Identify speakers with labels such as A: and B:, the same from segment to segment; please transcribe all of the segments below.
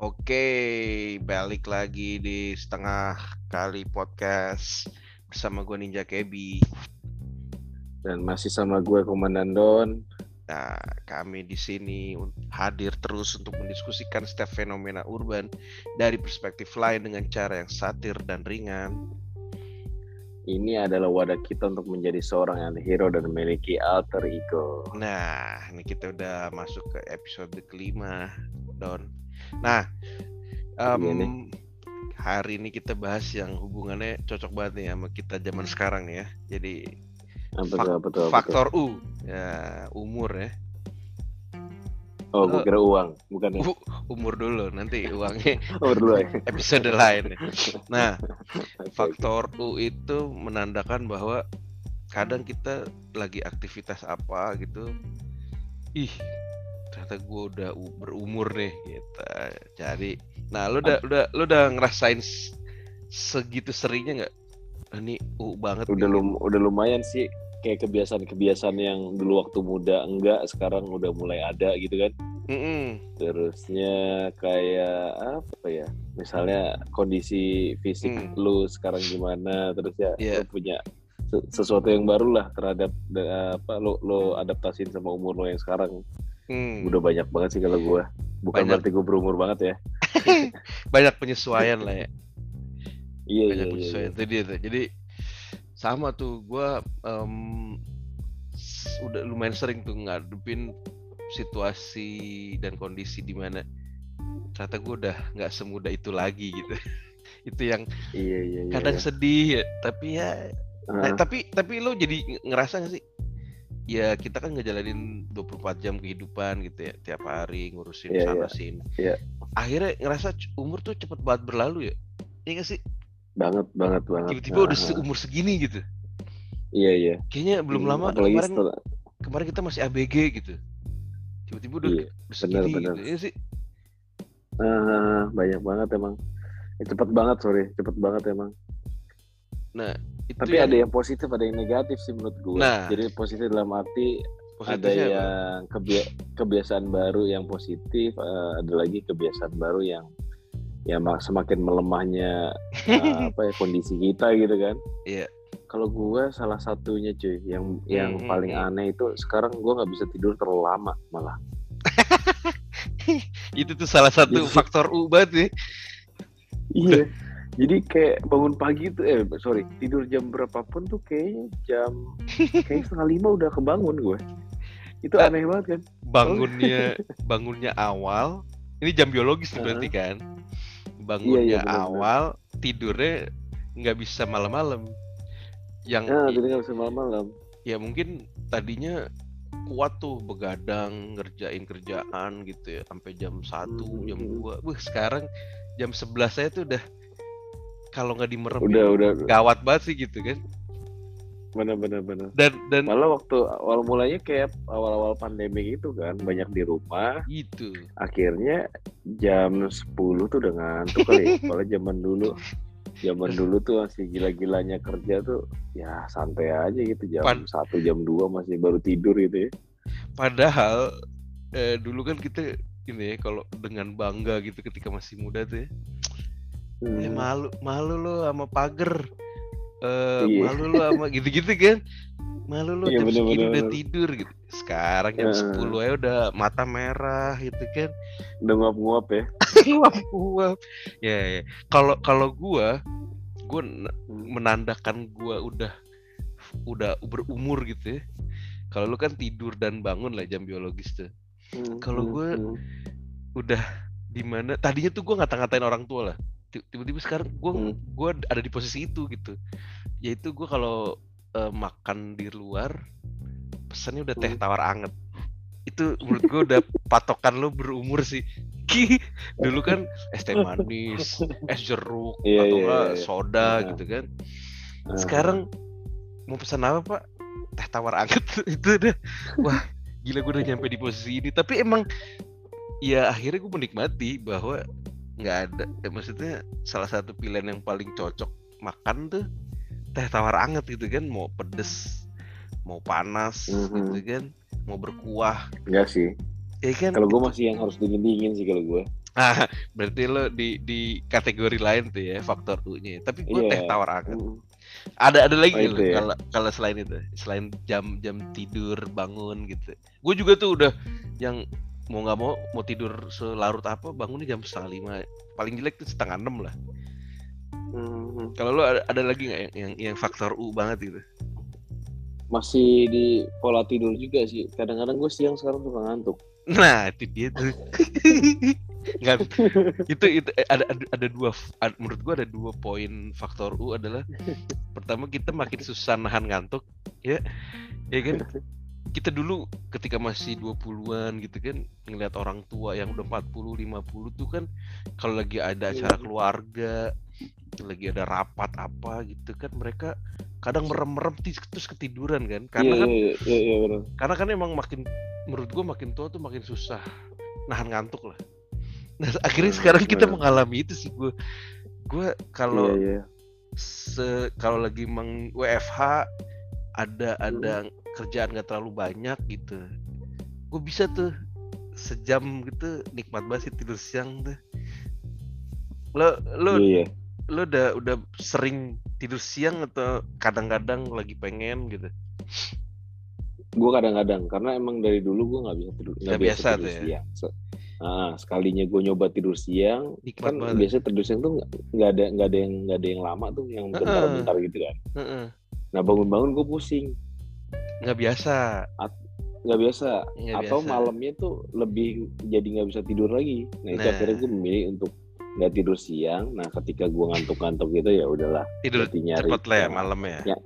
A: Oke, balik lagi di setengah kali podcast bersama gue Ninja Kebi.
B: Dan masih sama gue Komandan Don.
A: Nah, kami di sini hadir terus untuk mendiskusikan setiap fenomena urban dari perspektif lain dengan cara yang satir dan ringan.
B: Ini adalah wadah kita untuk menjadi seorang yang hero dan memiliki alter ego.
A: Nah, ini kita udah masuk ke episode kelima, Don. Nah, um, hari ini kita bahas yang hubungannya cocok banget nih sama kita zaman sekarang nih ya. Jadi
B: Apa
A: fak-
B: apa
A: faktor U, ya umur ya.
B: Oh, gue kira uang, bukan ya?
A: Umur dulu, nanti uangnya
B: Oh, dulu ya.
A: episode lain. Nah,
B: Oke,
A: faktor U itu menandakan bahwa kadang kita lagi aktivitas apa gitu, ih ternyata gue udah berumur nih gitu. Jadi, nah lu udah udah lu udah ngerasain segitu seringnya nggak? Ah, Ini U banget.
B: Udah
A: nih.
B: lum udah lumayan sih kayak kebiasaan-kebiasaan yang dulu waktu muda enggak, sekarang udah mulai ada gitu kan.
A: Mm-mm.
B: Terusnya kayak apa ya? Misalnya kondisi fisik
A: Hmm.
B: lu sekarang gimana, terus ya
A: Iya.
B: lu punya se- sesuatu yang baru lah terhadap de- apa lo lo adaptasiin sama umur lo yang sekarang.
A: Hmm.
B: Udah banyak banget sih kalau gue. Bukan
A: Banyak.
B: berarti gue berumur banget ya.
A: Banyak penyesuaian lah ya.
B: Iya
A: banyak
B: iya iya.
A: penyesuaian itu dia tuh jadi sama tuh gue udah lumayan sering tuh ngadepin situasi dan kondisi di mana ternyata gue udah nggak semudah itu lagi gitu itu yang
B: Iya iya iya.
A: kadang
B: iya.
A: sedih ya, tapi ya
B: Ah,
A: nah, tapi tapi lo jadi ng- ngerasa gak sih ya kita kan ngejalanin 24 jam kehidupan gitu ya tiap hari ngurusin
B: Iya,
A: sana
B: iya.
A: sini
B: Iya.
A: akhirnya ngerasa umur tuh cepet banget berlalu ya Iya gak sih
B: banget banget banget.
A: tiba-tiba udah
B: Ah,
A: se- umur segini gitu
B: Iya iya.
A: kayaknya belum
B: Hmm,
A: lama
B: Apalagi
A: kemarin
B: setelah
A: kemarin kita masih ABG gitu tiba-tiba udah,
B: Iya,
A: udah segini
B: benar.
A: gitu ya sih
B: ah, banyak banget emang. Eh, cepet banget sorry, cepet banget emang.
A: Nah itu
B: Tapi
A: yang
B: ada yang positif, ada yang negatif sih menurut gue.
A: Nah.
B: Jadi positif dalam arti ada
A: apa?
B: yang kebia- kebiasaan baru yang positif, eh, ada lagi kebiasaan baru yang ya mak- semakin melemahnya eh, apa ya kondisi kita gitu kan.
A: Iya.
B: Kalau gue salah satunya cuy, yang yang
A: Hmm,
B: paling
A: hmm,
B: aneh itu sekarang gue nggak bisa tidur terlalu lama malah.
A: itu tuh salah satu faktor U banget ya
B: Iya. Jadi kayak bangun pagi tuh, eh sorry tidur jam berapapun tuh kayaknya jam kayak setengah lima udah kebangun gue. Itu
A: Ah.
B: aneh banget kan?
A: bangunnya bangunnya awal ini jam biologis tuh berarti kan bangunnya
B: Iya, iya,
A: awal tidurnya nggak bisa malam-malam yang
B: Nah,
A: i-
B: jadi nggak bisa malam-malam.
A: ya mungkin tadinya kuat tuh begadang ngerjain kerjaan gitu ya sampai jam 1 jam
B: Hmm.
A: 2 Wah, sekarang jam 11 saya tuh udah kalau nggak dimerem
B: Udah udah
A: gawat banget sih gitu kan
B: benar-benar benar.
A: dan dan
B: Malah waktu awal mulanya kayak awal-awal pandemi gitu kan, banyak di rumah.
A: itu
B: Akhirnya jam 10 tuh udah ngantuk kali. Kalau zaman dulu zaman dulu tuh masih gila-gilanya kerja tuh ya santai aja gitu jam
A: Pan-
B: satu jam 2 masih baru tidur gitu ya.
A: padahal eh, dulu kan kita ini ya kalau dengan bangga gitu ketika masih muda tuh ya,
B: Hmm.
A: "Eh, malu malu lo sama pagar eh
B: Iya.
A: malu lo sama gitu-gitu kan malu lo
B: Iya,
A: jam
B: bener,
A: segini
B: bener,
A: udah
B: bener.
A: tidur gitu sekarang jam
B: Eh.
A: 10 aja udah mata merah gitu kan
B: Udah nguap-nguap ya.
A: Nguap-nguap. ya ya kalau kalau gua gua n- menandakan gua udah udah berumur gitu ya kalau lu kan tidur dan bangun lah jam biologis tuh
B: Hmm,
A: Kalau
B: hmm,
A: gue
B: hmm.
A: udah di mana tadinya tuh gue ngata-ngatain orang tua lah tiba-tiba sekarang gue
B: Hmm.
A: gua ada di posisi itu gitu yaitu gue kalau eh, makan di luar pesannya udah teh
B: Hmm.
A: tawar anget itu menurut gue udah patokan lo berumur sih Ki, dulu kan es teh manis es jeruk
B: Iya,
A: atau
B: iya,
A: enggak
B: iya.
A: soda
B: Nah.
A: gitu kan sekarang mau pesan apa pak teh tawar anget itu udah wah gila gue udah nyampe di posisi ini tapi emang ya akhirnya gue menikmati bahwa nggak ada ya, maksudnya salah satu pilihan yang paling cocok makan tuh teh tawar anget gitu kan mau pedes mau panas
B: Mhm.
A: gitu kan mau berkuah
B: Enggak sih.
A: ya kan
B: Kalau gue masih yang harus dingin-dingin sih kalau gue.
A: Ah, berarti lo di di kategori lain tuh ya faktor U-nya. Tapi gue
B: Iya.
A: teh tawar anget.
B: Mm.
A: Ada ada lagi
B: Oh, ya.
A: kalau kalau selain itu, selain jam jam tidur bangun gitu. Gue juga tuh udah yang mau nggak mau mau tidur selarut apa bangunnya jam setengah lima paling jelek tuh setengah enam lah
B: Mm.
A: kalau lo ada, ada lagi nggak yang, yang yang faktor U banget gitu
B: Masih di pola tidur juga sih. Kadang-kadang gue siang sekarang suka ngantuk.
A: nah itu dia tuh nggak itu itu eh, ada ada, ada dua menurut gua ada dua poin faktor U adalah pertama kita makin susah nahan ngantuk ya ya kan kita dulu ketika masih 20-an gitu kan ngeliat orang tua yang udah 40 50 tuh kan kalau lagi ada acara keluarga lagi ada rapat apa gitu kan mereka kadang merem-merem terus ketiduran kan. Karena
B: Iya,
A: kan
B: iya, iya, iya,
A: karena kan emang makin menurut gua makin tua tuh makin susah nahan ngantuk lah. Nah akhirnya
B: Hmm,
A: sekarang kita mengalami itu sih gua gua kalau
B: Iya, iya.
A: se kalau lagi meng WFH ada ada kerjaan gak terlalu banyak gitu gue bisa tuh sejam gitu nikmat banget sih tidur siang tuh lo lo
B: Iya, iya.
A: lo udah udah sering tidur siang atau kadang-kadang lagi pengen gitu
B: Gue kadang-kadang karena emang dari dulu gue nggak bisa tidur, nggak biasa,
A: biasa
B: tidur
A: tuh ya?
B: siang. Nah, sekalinya gue nyoba tidur siang,
A: nikmat
B: kan
A: banget
B: biasa tidur siang tuh nggak- ada nggak ada yang nggak ada yang lama tuh, yang bentar-bentar gitu kan.
A: Heeh.
B: Nah bangun-bangun gue pusing,
A: nggak biasa
B: nggak biasa.
A: nggak
B: Atau
A: biasa.
B: malamnya tuh lebih jadi nggak bisa tidur lagi. Nah itu
A: Nah.
B: akhirnya gue memilih untuk nggak tidur siang. Nah ketika gue ngantuk-ngantuk gitu ya udahlah,
A: tidur
B: nyari
A: cepet lah ya malam ya
B: Ya.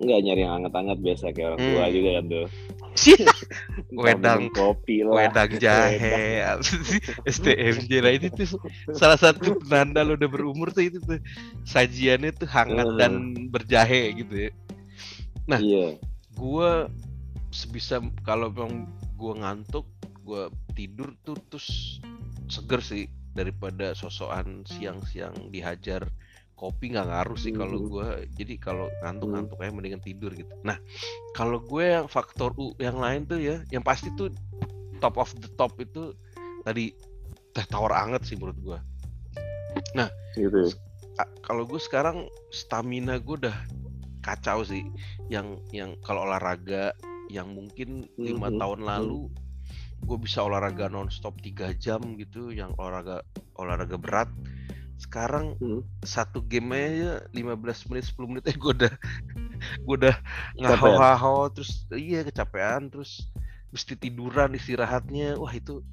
B: nggak nyari yang hangat-hangat biasa kayak orang tua
A: Hmm.
B: juga kan tuh.
A: Wedang-
B: kopi lah.
A: wedang jahe? STMJ lah itu tuh salah satu penanda lo udah berumur tuh itu tuh sajiannya tuh hangat
B: Heeh.
A: dan berjahe gitu ya Nah.
B: Iya.
A: gua sebisa kalau memang gua ngantuk gua tidur tuh terus seger sih daripada sosokan siang-siang dihajar kopi nggak ngaruh sih kalau
B: Mhm.
A: gua jadi kalau ngantuk-ngantuk aja mendingan tidur gitu nah kalau gue yang faktor U yang lain tuh ya yang pasti tuh top of the top itu tadi teh tawar anget sih menurut gua
B: Gitu. ya.
A: Kalau gue sekarang stamina gue udah kacau sih yang yang kalau olahraga yang mungkin lima
B: Mhm.
A: tahun lalu gue bisa olahraga nonstop tiga jam gitu yang olahraga olahraga berat sekarang
B: Hmm.
A: satu game aja 15 menit 10 menit aja gue udah gue udah ngaho-ngaho terus iya kecapean terus mesti tiduran istirahatnya wah itu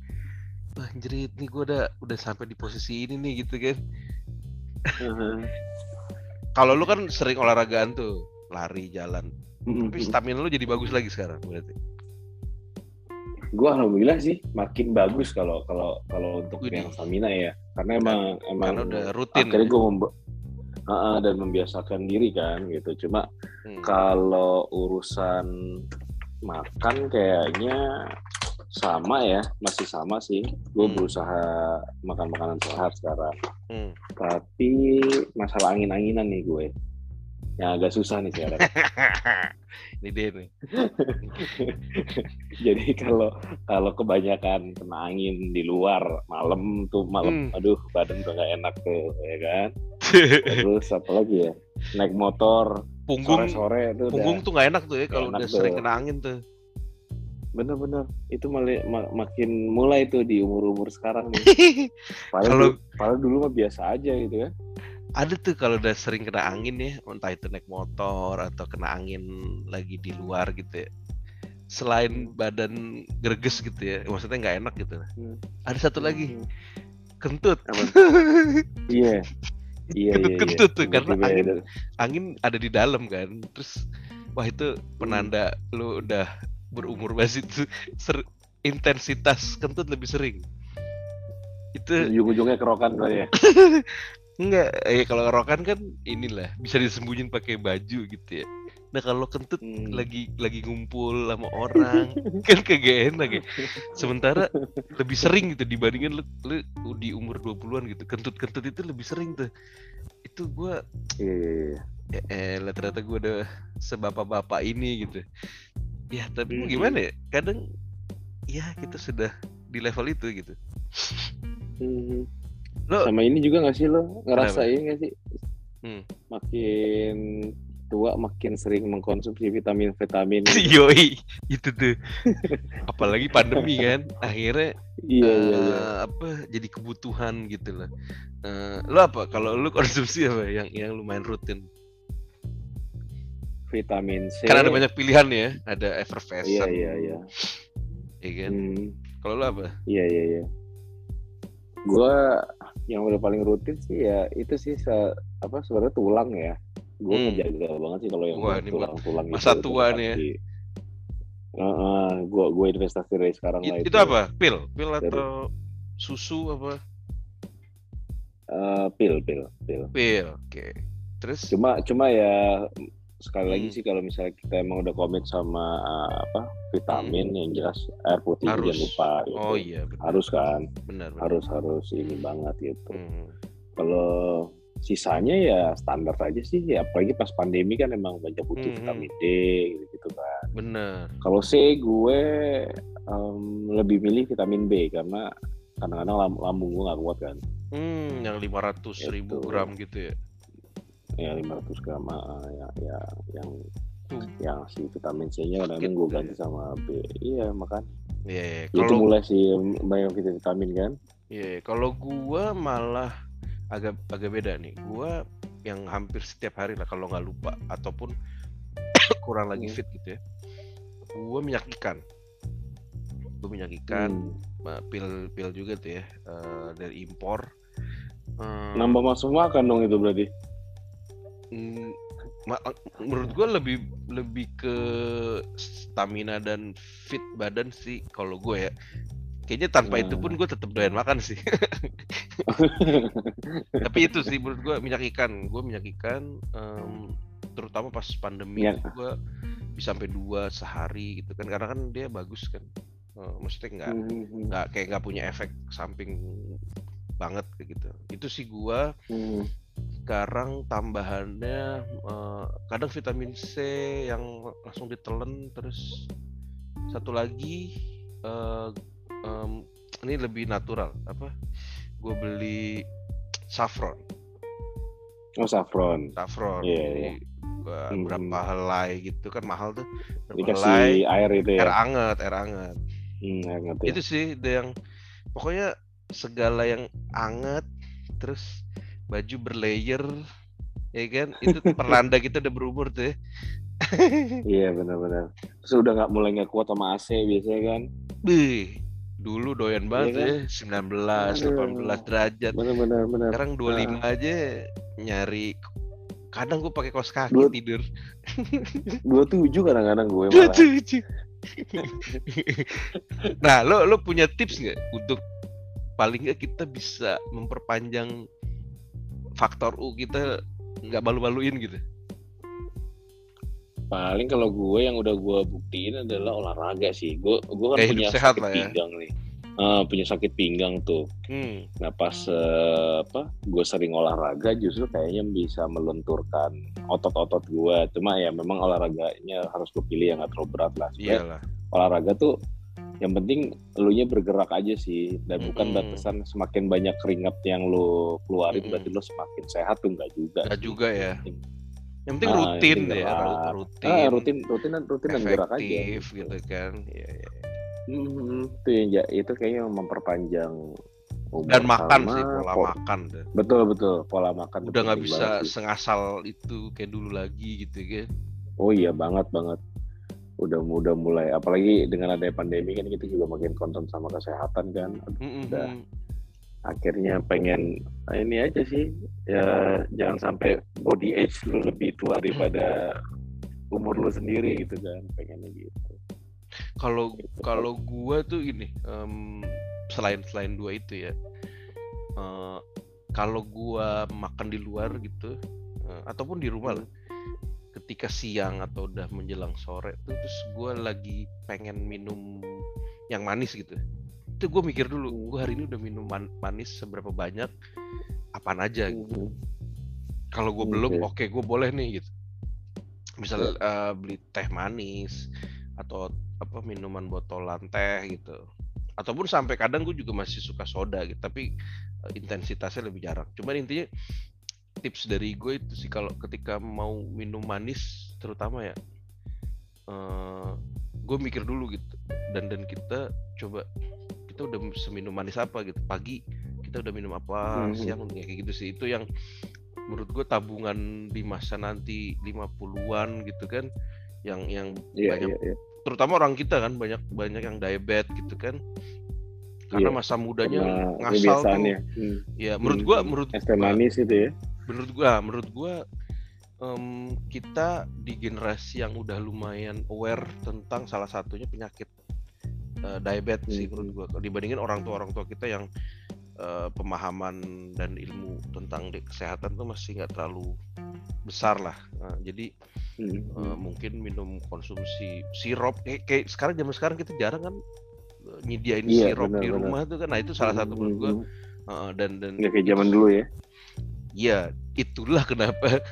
A: wah jerit nih gue udah udah sampai di posisi ini nih gitu kan
B: Heeh.
A: Kalau lu kan sering olahragaan tuh, lari, jalan.
B: Mm-mm.
A: Tapi stamina lu jadi bagus lagi sekarang berarti.
B: Gue alhamdulillah sih makin bagus kalau kalau kalau untuk yang stamina ya. Karena emang emang
A: Karena udah rutin.
B: akhirnya
A: ya.
B: gue memba- ah, dan membiasakan diri kan gitu. Cuma
A: Hmm.
B: kalau urusan makan kayaknya sama ya, masih sama sih. Gue
A: Hmm.
B: berusaha makan makanan sehat sekarang.
A: Hmm.
B: Tapi masalah angin-anginan nih gue. Yang agak susah nih sekarang.
A: Ini dia nih.
B: Jadi kalau kalau kebanyakan kena angin di luar malam tuh malam,
A: Hmm.
B: aduh badan udah gak enak tuh, ya kan. Terus apa lagi ya? Naik motor
A: punggung
B: sore-sore tuh
A: punggung
B: udah
A: tuh nggak enak tuh ya kalau udah
B: enak
A: sering
B: tuh.
A: kena angin tuh.
B: Bener-bener itu malah ma- makin mulai tuh di umur-umur sekarang nih. Padahal,
A: Kalau-
B: dulu mah biasa aja gitu ya.
A: Ada tuh kalau udah sering kena angin ya, entah itu naik motor atau kena angin lagi di luar gitu ya. Selain badan greges gitu ya, maksudnya nggak enak gitu.
B: Hmm.
A: Ada satu lagi, kentut.
B: Apa? Iya. Iya, iya,
A: Kentut-kentut tuh,
B: iya.
A: karena angin angin ada di dalam kan terus wah itu penanda lu udah berumur banget itu ser- intensitas kentut lebih sering itu
B: ujung-ujungnya kerokan kali ya.
A: enggak ya kalau rokan kan inilah bisa disembunyiin pakai baju gitu ya nah kalau kentut
B: Hmm.
A: lagi lagi ngumpul sama orang kan kagak enak ya sementara lebih sering gitu dibandingin lu, lu di umur 20-an gitu kentut-kentut itu lebih sering tuh itu gua
B: Iya, iya, iya.
A: ya elah ternyata gue udah sebapak-bapak ini gitu ya tapi
B: Mhm.
A: gimana ya kadang ya kita sudah di level itu gitu
B: Hmm.
A: Lo
B: Sama ini juga gak sih lo ngerasain gak sih?
A: Hmm.
B: Makin tua makin sering mengkonsumsi vitamin-vitamin.
A: yoi itu tuh. Apalagi pandemi kan, akhirnya
B: iya iya iya.
A: eh, apa jadi kebutuhan gitu loh. Eh, lo apa? Kalau lu konsumsi apa yang yang lumayan rutin?
B: Vitamin C.
A: Karena ada banyak pilihan ya, ada effervescent,
B: Iya iya iya.
A: ya kan?
B: Hmm,
A: Kalau lu apa?
B: iya iya iya. Gua yang udah paling rutin sih ya itu sih se- apa sebenarnya tulang ya. Gue
A: Hmm.
B: ngejaga banget sih kalau yang
A: Wah,
B: buat
A: ini
B: tulang-tulang
A: masa
B: gitu,
A: tua nih ya.
B: Heeh, gua gua investasi dari sekarang lah
A: It- itu apa? Pil, pil
B: Dari-
A: atau susu apa?
B: Eh, pil pil pil.
A: Pil, oke. Terus?
B: Cuma cuma ya sekali lagi
A: Hmm.
B: sih kalau misalnya kita emang udah komit sama uh, apa vitamin yang jelas air putih
A: Hmm. Harus.
B: jangan lupa gitu.
A: Oh iya, benar.
B: harus kan
A: benar. benar.
B: harus harus ini banget gitu
A: Hmm.
B: kalau sisanya ya standar aja sih ya apalagi pas pandemi kan emang banyak butuh
A: Hmm.
B: vitamin D gitu, gitu kan
A: Benar.
B: kalau C gue em, lebih milih vitamin B karena kadang-kadang lam- lambung gue nggak kuat kan
A: Hmm, yang 500 ribu
B: Gitu.
A: gram gitu ya.
B: Ya 500 gram ah, ya, ya yang
A: Tuh.
B: yang si vitamin C-nya kadang-kadang
A: Sakit
B: gue ganti sama B iya makan
A: Iya,
B: itu
A: kalau
B: mulai sih banyak vitamin kan
A: iya, kalau gua malah agak agak beda nih. Gua yang hampir setiap hari lah kalau nggak lupa ataupun kurang lagi
B: Hmm.
A: fit gitu ya. Gua minyak ikan. Gua minyak ikan,
B: Hmm.
A: eh, pil-pil juga tuh ya eh, dari impor. Eh,
B: nambah masuk makan dong itu berarti
A: Mm, menurut gue lebih lebih ke stamina dan fit badan sih kalau gue ya. Kayaknya tanpa itu pun gue tetap doyan makan sih. Tapi itu sih menurut gue minyak ikan. Gue minyak ikan em, terutama pas pandemi itu gue bisa sampai dua sehari gitu kan. Karena kan dia bagus kan. Eh, maksudnya nggak
B: Hmm.
A: nggak kayak nggak punya efek samping banget kayak gitu. Itu sih gue
B: Hmm.
A: Sekarang tambahannya eh, kadang vitamin C yang langsung ditelen terus satu lagi eh, em, ini lebih natural apa? Gue beli saffron.
B: Oh saffron.
A: Saffron.
B: Iya, iya.
A: gua
B: Hmm.
A: berapa helai gitu kan mahal tuh. Berapa
B: dikasih
A: helai?
B: air itu
A: air
B: ya
A: anget air anget.
B: Hmm, air ngerti
A: itu sih itu yang pokoknya segala yang anget terus baju berlayer ya kan? Itu perlanda kita udah berumur tuh ya.
B: iya benar-benar. Terus udah nggak mulai nggak kuat sama AC biasanya kan?
A: Bih, dulu doyan banget
B: Iya
A: ya 19
B: Aduh.
A: 18 derajat.
B: Benar-benar benar.
A: Sekarang 25 aja nyari kadang gue pakai kaos kaki
B: Dua-
A: tidur.
B: dua tujuh kadang-kadang gue malah.
A: 27 nah lo lo punya tips nggak untuk paling nggak kita bisa memperpanjang faktor U kita nggak malu-maluin gitu
B: paling kalau gue yang udah gue buktiin adalah olahraga sih gue gue kan
A: Kayak
B: punya
A: sehat
B: sakit
A: ya.
B: pinggang nih Ah, punya sakit pinggang tuh
A: hmm.
B: Nah pas eh, apa gue sering olahraga justru kayaknya bisa melenturkan otot-otot gue. Cuma ya memang olahraganya harus gue pilih yang nggak terlalu berat lah.
A: Iyalah
B: olahraga tuh yang penting lu nya bergerak aja sih dan bukan
A: Mm-mm.
B: batasan semakin banyak keringat yang lu keluarin
A: Mm-mm.
B: berarti lu semakin sehat tuh enggak juga.
A: Nggak juga ya yang penting
B: Ah,
A: rutin
B: yang
A: ya rutin
B: Ah, rutin rutin dan rutin dan gerak aja.
A: efektif gitu kan Iya, iya.
B: Hmm, itu yang itu kayaknya memperpanjang umur
A: dan makan
B: sama
A: sih pola
B: po-
A: makan.
B: Betul betul pola makan
A: udah nggak bisa sengasal itu kayak dulu lagi gitu kan
B: Oh iya banget banget. Udah udah mulai apalagi dengan adanya pandemi kan kita juga makin konten sama kesehatan kan.
A: Mm-mm.
B: Udah. Akhirnya pengen nah ini aja sih ya jangan sampai body age lu lebih tua daripada umur lu sendiri gitu kan pengennya gitu.
A: kalau
B: Gitu.
A: kalau gua tuh ini em, selain selain dua itu ya eh, kalau gua makan di luar gitu eh, ataupun di rumah lah ketika siang atau udah menjelang sore tuh terus gua lagi pengen minum yang manis gitu itu gue mikir dulu gue hari ini udah minum man- manis seberapa banyak apaan aja gitu.
B: Mhm.
A: kalau gue
B: Oke.
A: belum oke gue boleh nih gitu misal eh, beli teh manis atau apa minuman botolan teh gitu ataupun sampai kadang gue juga masih suka soda gitu tapi uh, intensitasnya lebih jarang cuman intinya tips dari gue itu sih kalau ketika mau minum manis terutama ya uh, gue mikir dulu gitu dan dan kita coba kita udah seminum manis apa gitu pagi kita udah minum apa hmm. siang kayak gitu sih itu yang menurut gue tabungan di masa nanti 50-an gitu kan yang yang yeah, banyak yeah, yeah. terutama orang kita kan banyak banyak yang diabetes gitu kan karena yeah. masa mudanya Karena ngasal tuh hmm. ya menurut hmm. gua menurut
B: es manis itu ya
A: menurut gua menurut gua um, kita di generasi yang udah lumayan aware tentang salah satunya penyakit uh, diabetes hmm. sih menurut gua dibandingin orang tua orang tua kita yang uh, pemahaman dan ilmu tentang kesehatan tuh masih nggak terlalu besar lah. Nah, jadi hmm. uh, mungkin minum konsumsi sirup kayak, kayak sekarang zaman sekarang kita jarang kan nyediain iya, sirup bener, di rumah tuh kan. Nah itu salah satu menurut gua uh, dan dan
B: nggak kayak zaman dulu ya.
A: Iya, itulah kenapa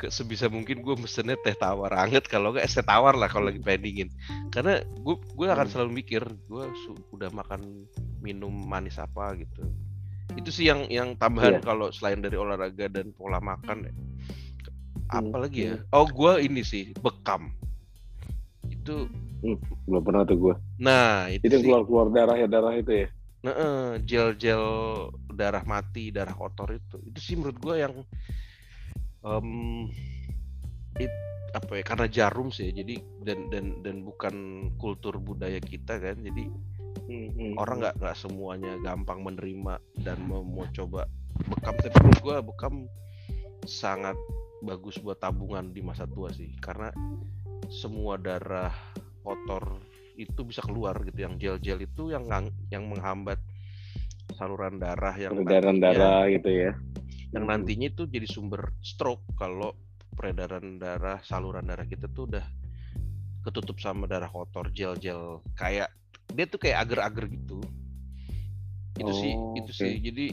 A: ke sebisa mungkin gue mesennya teh tawar anget kalau nggak es teh tawar lah kalau lagi pengen dingin karena gue gue akan hmm. selalu mikir gue udah makan minum manis apa gitu itu sih yang yang tambahan yeah. kalau selain dari olahraga dan pola makan apa hmm. lagi ya hmm. oh gue ini sih bekam itu
B: hmm, belum pernah tuh gue
A: nah itu,
B: itu keluar keluar darah ya darah itu ya
A: nah uh, gel gel darah mati darah kotor itu. Itu sih menurut gue yang um, it, apa ya karena jarum sih jadi dan dan dan bukan kultur budaya kita kan jadi hmm, orang nggak nggak semuanya gampang menerima dan mau, mau coba. Bekam tapi menurut gue bekam sangat bagus buat tabungan di masa tua sih karena semua darah kotor itu bisa keluar gitu yang gel-gel itu yang yang menghambat saluran darah yang
B: saluran darah gitu ya
A: yang nantinya itu jadi sumber stroke kalau peredaran darah saluran darah kita tuh udah ketutup sama darah kotor gel-gel kayak dia tuh kayak agar-agar gitu itu oh, sih itu okay. sih jadi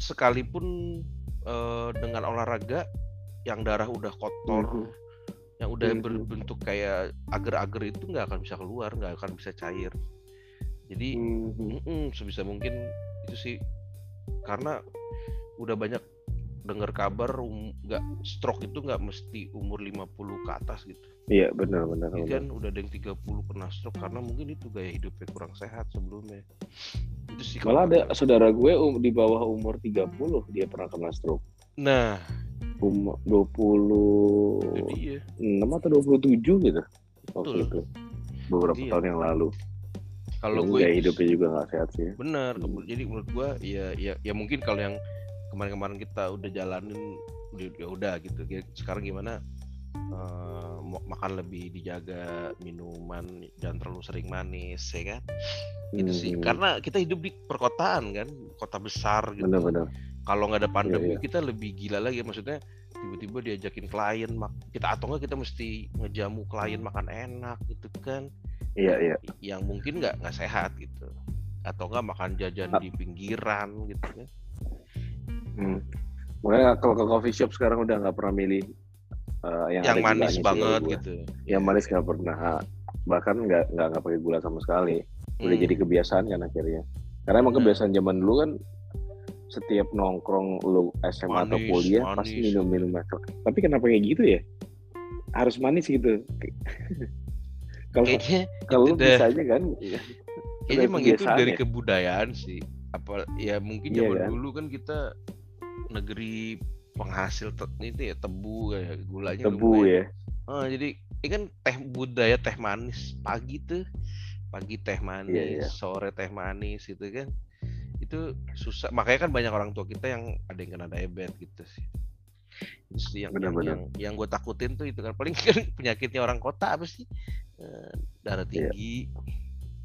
A: sekalipun uh, dengan olahraga yang darah udah kotor mm -hmm. yang udah -hmm. berbentuk kayak agar-agar itu nggak akan bisa keluar nggak akan bisa cair jadi mm -hmm. mm -mm, sebisa mungkin itu sih karena udah banyak dengar kabar nggak um, stroke itu nggak mesti umur 50 ke atas gitu.
B: Iya benar benar.
A: Ini kan udah ada yang 30 kena stroke karena mungkin itu gaya hidupnya kurang sehat sebelumnya.
B: Itu sih Malah ada kan. saudara gue um, di bawah umur 30 dia pernah kena stroke.
A: Nah,
B: umur 20 iya. 6 atau 27 gitu. Waktu itu. Beberapa iya. tahun yang lalu kalau gue hidupnya juga nggak sehat sih
A: benar hmm. jadi menurut gue ya ya ya mungkin kalau yang kemarin-kemarin kita udah jalanin ya udah gitu sekarang gimana uh, makan lebih dijaga minuman jangan terlalu sering manis ya kan hmm. itu sih hmm. karena kita hidup di perkotaan kan kota besar gitu
B: benar-benar
A: kalau nggak ada pandemi yeah, yeah. kita lebih gila lagi maksudnya tiba-tiba diajakin klien kita atau nggak kita mesti ngejamu klien makan enak gitu kan
B: iya iya
A: yang mungkin nggak nggak sehat gitu atau nggak makan jajan di pinggiran gitu kan
B: Hmm. Makanya kalau ke coffee shop sekarang udah nggak pernah milih uh, yang,
A: yang manis banget gitu.
B: Yang manis nggak pernah, bahkan nggak nggak nggak pakai gula sama sekali. Udah hmm. jadi kebiasaan kan akhirnya. Karena emang hmm. kebiasaan zaman dulu kan setiap nongkrong lu SMA manis, atau kuliah manis. pasti minum-minum Tapi kenapa kayak gitu ya? Harus manis gitu. Kalau kalau bisa aja kan.
A: Kayaknya emang itu dari kebudayaan sih. Apa ya mungkin iya zaman yeah, kan? dulu kan kita negeri penghasil itu ya tebu kayak gulanya
B: tebu lumayan. ya
A: oh, jadi ini kan teh budaya teh manis pagi tuh pagi teh manis yeah, yeah. sore teh manis gitu kan itu susah makanya kan banyak orang tua kita yang ada yang kena diabetes gitu sih sih yang bener, yang, bener. yang yang gue takutin tuh itu kan paling kan penyakitnya orang kota apa sih uh, darah iya. tinggi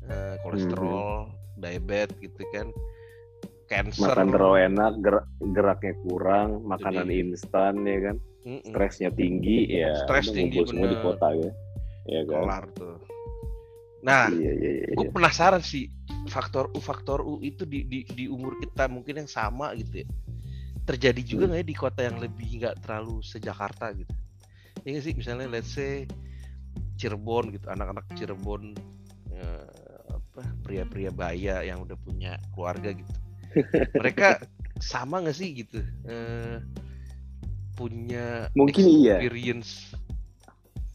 A: yeah. uh, kolesterol hmm. diabetes gitu kan cancer
B: makan terlalu enak gerak, geraknya kurang makanan Jadi, instan ya kan mm -mm. stresnya tinggi ya
A: stres tinggi
B: semua di kota ya ya
A: kan Kelar tuh nah iya, iya, iya, gue iya. penasaran sih faktor u faktor u itu di, di di umur kita mungkin yang sama gitu ya terjadi juga hmm. nggak hmm. ya di kota yang lebih nggak terlalu sejakarta gitu ya sih misalnya let's say Cirebon gitu anak-anak Cirebon ya, apa pria-pria baya yang udah punya keluarga gitu mereka sama nggak sih gitu uh, punya
B: mungkin iya
A: experience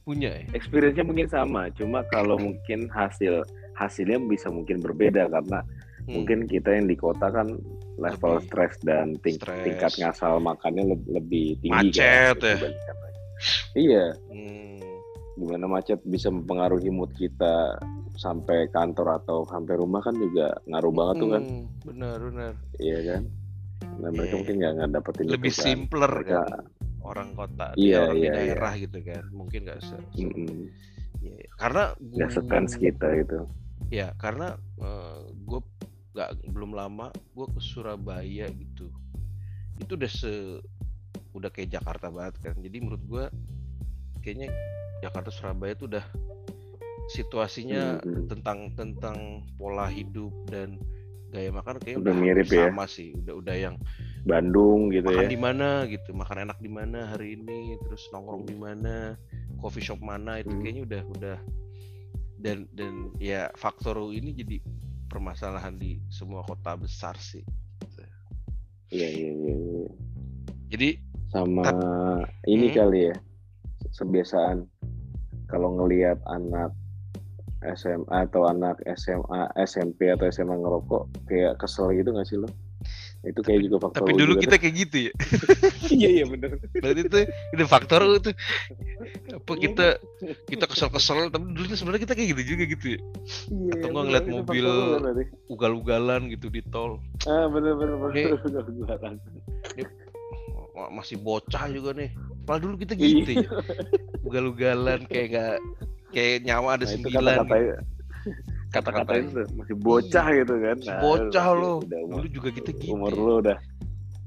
A: punya ya?
B: experience-nya mungkin sama cuma kalau mungkin hasil hasilnya bisa mungkin berbeda karena hmm. mungkin kita yang di kota kan level stres dan ting stress. tingkat ngasal makannya lebih, lebih tinggi
A: macet kan, ya
B: iya hmm. gimana macet bisa mempengaruhi mood kita sampai kantor atau sampai rumah kan juga ngaruh banget hmm, tuh kan
A: benar benar
B: iya kan nah mereka yeah. mungkin nggak dapetin
A: lebih kan. simpler mereka, kan orang kota
B: iya,
A: orang
B: iya,
A: di daerah iya. gitu kan mungkin nggak se,
B: mm -hmm.
A: ya, karena
B: nggak sekans kita itu
A: ya karena uh, eh, gue nggak belum lama gue ke Surabaya gitu. Itu udah se udah kayak Jakarta banget kan. Jadi menurut gue kayaknya Jakarta Surabaya itu udah situasinya mm -hmm. tentang tentang pola hidup dan gaya makan kayak
B: udah, udah mirip
A: sama
B: ya?
A: sama sih. Udah udah yang
B: Bandung gitu
A: makan
B: ya?
A: di mana gitu makan enak di mana hari ini terus nongkrong di mana coffee shop mana itu hmm. kayaknya udah udah dan dan ya faktor ini jadi permasalahan di semua kota besar sih
B: iya iya iya, iya.
A: jadi
B: sama ini hmm. kali ya kebiasaan kalau ngelihat anak SMA atau anak SMA, SMP atau SMA ngerokok kayak kesel gitu gak sih lo? Itu kayak juga faktor.
A: Tapi dulu kita kayak gitu ya.
B: iya iya benar.
A: Berarti itu itu faktor itu apa kita kita kesel-kesel tapi dulu sebenarnya kita kayak gitu juga gitu ya. Iya, atau nggak ngeliat mobil ugal-ugalan gitu di tol.
B: Ah benar benar benar ugal-ugalan.
A: Masih bocah juga nih. Padahal dulu kita gitu ya. Ugal-ugalan kayak gak kayak nyawa ada nah, sembilan
B: kata-kata gitu. Kata-kata itu masih bocah iya. gitu kan
A: nah, bocah lo dulu juga kita gitu
B: umur lo udah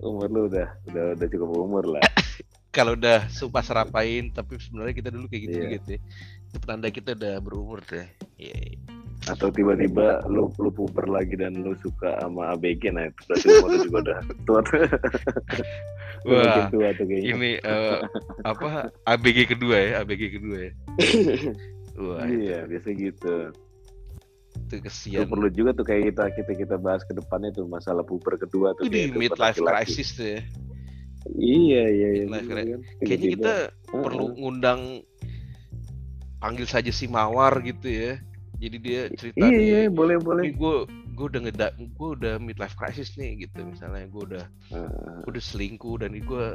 B: umur lo udah udah udah cukup umur lah
A: kalau udah sumpah serapain tapi sebenarnya kita dulu kayak gitu yeah. gitu ya itu petanda kita udah berumur deh yeah. Iya.
B: atau tiba-tiba lu lu puber lagi dan lu suka sama ABG nah itu berarti umur lu juga udah tua
A: Wah, tua tuh kayaknya. ini uh, apa ABG kedua ya ABG kedua ya
B: Wah, iya, biasa gitu.
A: Itu kesian. Itu
B: perlu juga tuh kayak kita kita kita bahas ke depannya tuh masalah puber kedua tuh.
A: Di midlife crisis tuh ya.
B: Iya, iya, iya.
A: Midlife crisis. Kan. Kayaknya kita uh-huh. perlu ngundang panggil saja si Mawar gitu ya. Jadi dia cerita
B: Iya, iya, boleh, boleh.
A: Gue gue udah ngeda gue udah midlife crisis nih gitu misalnya gue udah uh. gue udah selingkuh dan gue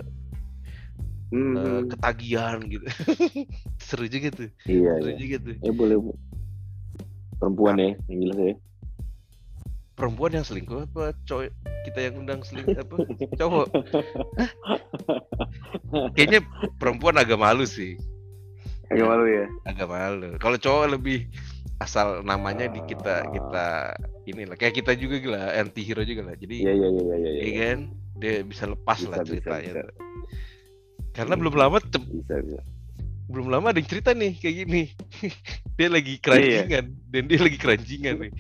A: hmm. uh, ketagihan gitu seru juga tuh
B: iya
A: seru
B: iya.
A: juga tuh
B: ya boleh perempuan ya yang jelas ya.
A: Perempuan yang selingkuh apa cowok kita yang undang selingkuh apa cowok? Kayaknya perempuan agak malu sih.
B: Agak malu ya?
A: Agak malu. Kalau cowok lebih asal namanya di kita kita inilah. Kayak kita juga gila anti hero juga lah. Jadi
B: iya iya iya iya ya,
A: ya, kan? Dia bisa lepas bisa, lah ceritanya. bisa, bisa. Karena belum lama bisa, bisa. Belum lama ada yang cerita nih kayak gini. dia lagi keranjingan iya. dan dia lagi keranjingan nih.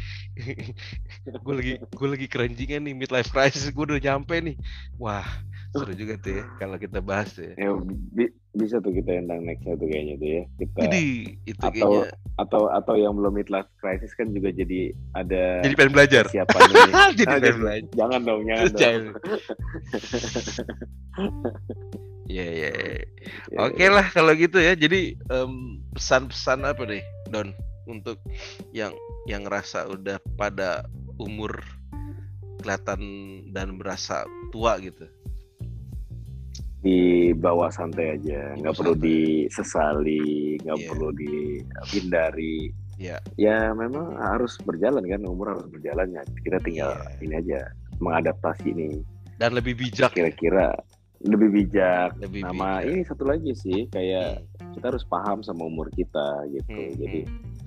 A: gue lagi gue lagi keranjingan nih midlife crisis gue udah nyampe nih. Wah, seru juga tuh ya kalau kita bahas ya.
B: ya bi bisa tuh kita undang nextnya tuh kayaknya tuh ya. Kita
A: jadi, itu
B: atau kayaknya... atau atau yang belum midlife crisis kan juga jadi ada
A: Jadi pengen belajar.
B: Siapa nih?
A: jadi pengen belajar.
B: Jangan dong, jangan dong.
A: Iya, iya iya. Oke lah kalau gitu ya. Jadi um, pesan-pesan apa nih Don untuk yang yang ngerasa udah pada umur kelihatan dan berasa tua gitu.
B: Di bawah santai aja, nggak perlu disesali, nggak yeah. perlu dihindari.
A: Ya.
B: Ya memang harus berjalan kan, umur harus berjalan ya. Kita tinggal yeah. ini aja mengadaptasi ini.
A: Dan lebih bijak.
B: Ya. Lebih bijak. Lebih Nama bijak. ini satu lagi sih kayak hmm. kita harus paham sama umur kita gitu. Hmm. Jadi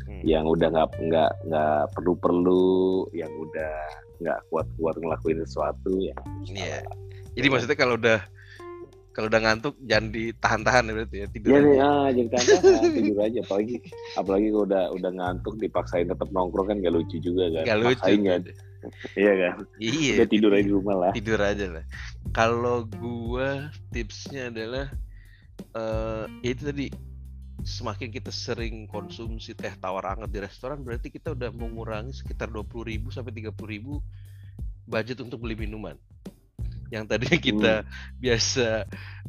B: hmm. yang udah nggak nggak nggak perlu perlu, yang udah nggak kuat kuat ngelakuin sesuatu ya.
A: Iya. Yeah. Jadi maksudnya kalau udah kalau udah ngantuk jangan ditahan-tahan berarti ya
B: tidur ya, aja. Ah, jangan tahan tidur aja apalagi apalagi kalau udah udah ngantuk dipaksain tetap nongkrong kan gak lucu juga kan
A: gak lucu kan
B: iya kan
A: iya
B: udah tidur aja di rumah lah
A: tidur aja lah kalau gua tipsnya adalah uh, itu tadi semakin kita sering konsumsi teh tawar hangat di restoran berarti kita udah mengurangi sekitar 20.000 sampai 30.000 budget untuk beli minuman. Yang tadinya kita hmm. biasa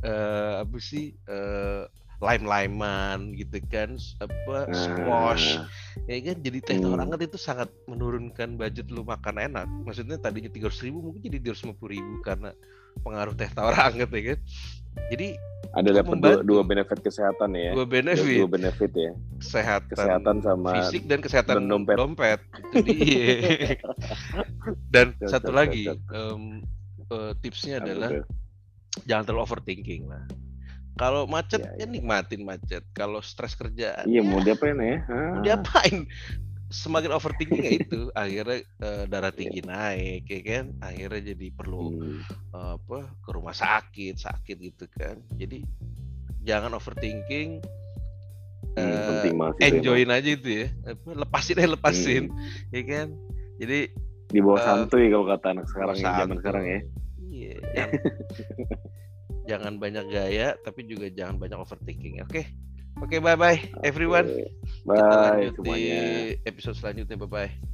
A: uh, apa sih uh, lime-limean gitu kan apa squash. Uh, ya kan jadi teh tawar hmm. hangat itu sangat menurunkan budget lu makan enak. Maksudnya tadinya tiga ribu mungkin jadi dua ratus ribu karena pengaruh teh tawar hangat ya kan. Jadi
B: ada dapat dua, dua benefit kesehatan ya.
A: Dua benefit.
B: Dua benefit ya.
A: Kesehatan
B: kesehatan sama
A: fisik dan kesehatan dan dompet, dompet. Jadi, dan cocok, satu lagi um, uh, tipsnya adalah jangan terlalu overthinking lah kalau macet ya, ya, ya nikmatin macet kalau stres kerjaan
B: iya ya, mau diapain ya?
A: mau diapain? Semakin overthinking ya itu akhirnya uh, darah iya. tinggi naik ya kan? Akhirnya jadi perlu hmm. uh, apa ke rumah sakit sakit gitu kan. Jadi jangan overthinking uh, hmm, enjoyin aja itu ya. Lepasin aja lepasin hmm. ya kan? Jadi
B: di bawah uh, santuy kalau kata anak sekarang ya zaman sekarang ya.
A: Iya jangan, jangan banyak gaya tapi juga jangan banyak overthinking oke okay? Oke, okay, bye bye everyone.
B: Bye
A: Kita lanjut
B: semuanya.
A: di episode selanjutnya. Bye bye.